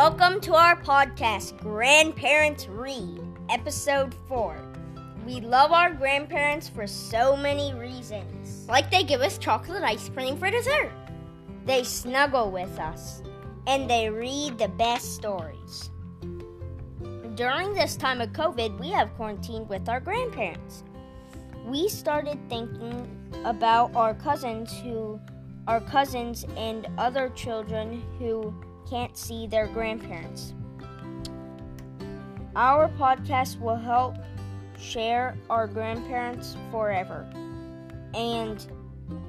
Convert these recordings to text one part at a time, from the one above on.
welcome to our podcast, Grandparents Read, Episode 4. We love our grandparents for so many reasons. Like they give us chocolate ice cream for dessert, they snuggle with us, and they read the best stories. During this time of COVID, we have quarantined with our grandparents. We started thinking about our cousins who our cousins and other children who can't see their grandparents. Our podcast will help share our grandparents forever and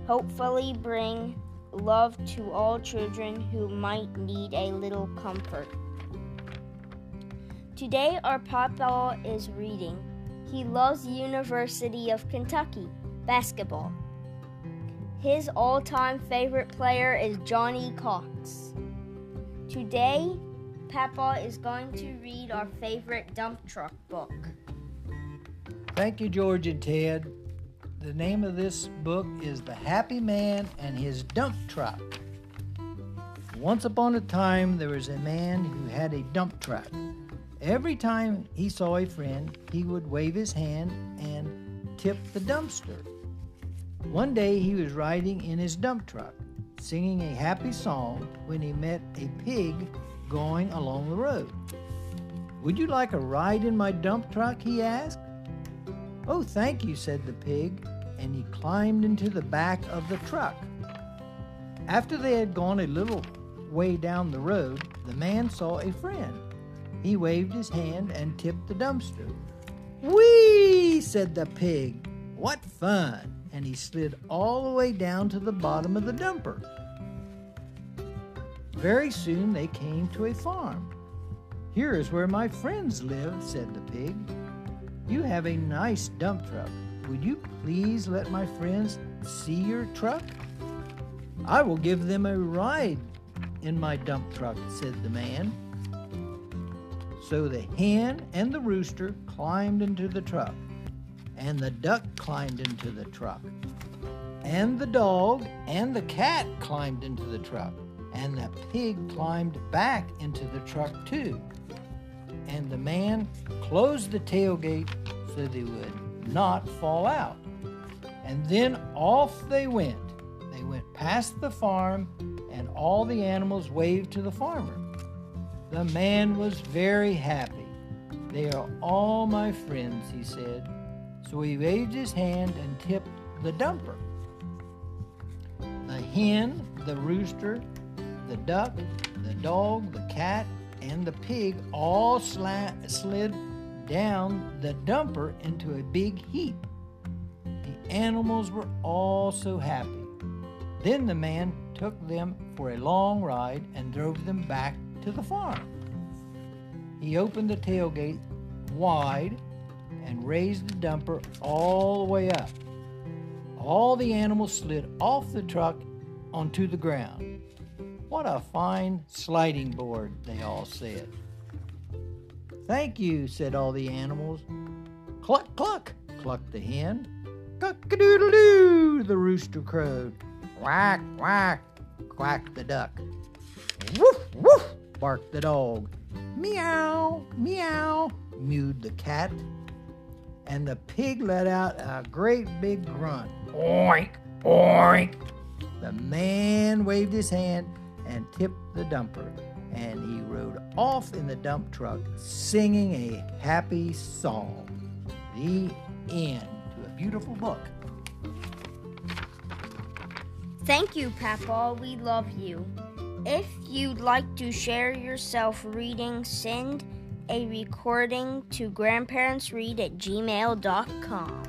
hopefully bring love to all children who might need a little comfort. Today, our papa is reading. He loves University of Kentucky basketball. His all time favorite player is Johnny Cox. Today, Papa is going to read our favorite dump truck book. Thank you, George and Ted. The name of this book is The Happy Man and His Dump Truck. Once upon a time, there was a man who had a dump truck. Every time he saw a friend, he would wave his hand and tip the dumpster. One day he was riding in his dump truck, singing a happy song when he met a pig going along the road. Would you like a ride in my dump truck? he asked. Oh, thank you, said the pig, and he climbed into the back of the truck. After they had gone a little way down the road, the man saw a friend. He waved his hand and tipped the dumpster. Whee! said the pig. What fun! And he slid all the way down to the bottom of the dumper. Very soon they came to a farm. Here is where my friends live, said the pig. You have a nice dump truck. Would you please let my friends see your truck? I will give them a ride in my dump truck, said the man. So the hen and the rooster climbed into the truck and the duck climbed into the truck. And the dog and the cat climbed into the truck. And the pig climbed back into the truck too. And the man closed the tailgate so they would not fall out. And then off they went. They went past the farm, and all the animals waved to the farmer. The man was very happy. They are all my friends, he said. So he waved his hand and tipped the dumper. The hen, the rooster, the duck, the dog, the cat, and the pig all slid down the dumper into a big heap. The animals were all so happy. Then the man took them for a long ride and drove them back to the farm. He opened the tailgate wide and raised the dumper all the way up. All the animals slid off the truck onto the ground. What a fine sliding board, they all said. Thank you, said all the animals. Cluck, cluck, clucked the hen. Cock-a-doodle-doo, the rooster crowed. Quack, quack, quacked the duck. Woof, woof, barked the dog. Meow, meow, mewed the cat and the pig let out a great big grunt. Oink, oink. The man waved his hand and tipped the dumper, and he rode off in the dump truck singing a happy song. The end to a beautiful book. Thank you, Papa. We love you. If you'd like to share yourself reading, send a recording to grandparentsread at gmail.com.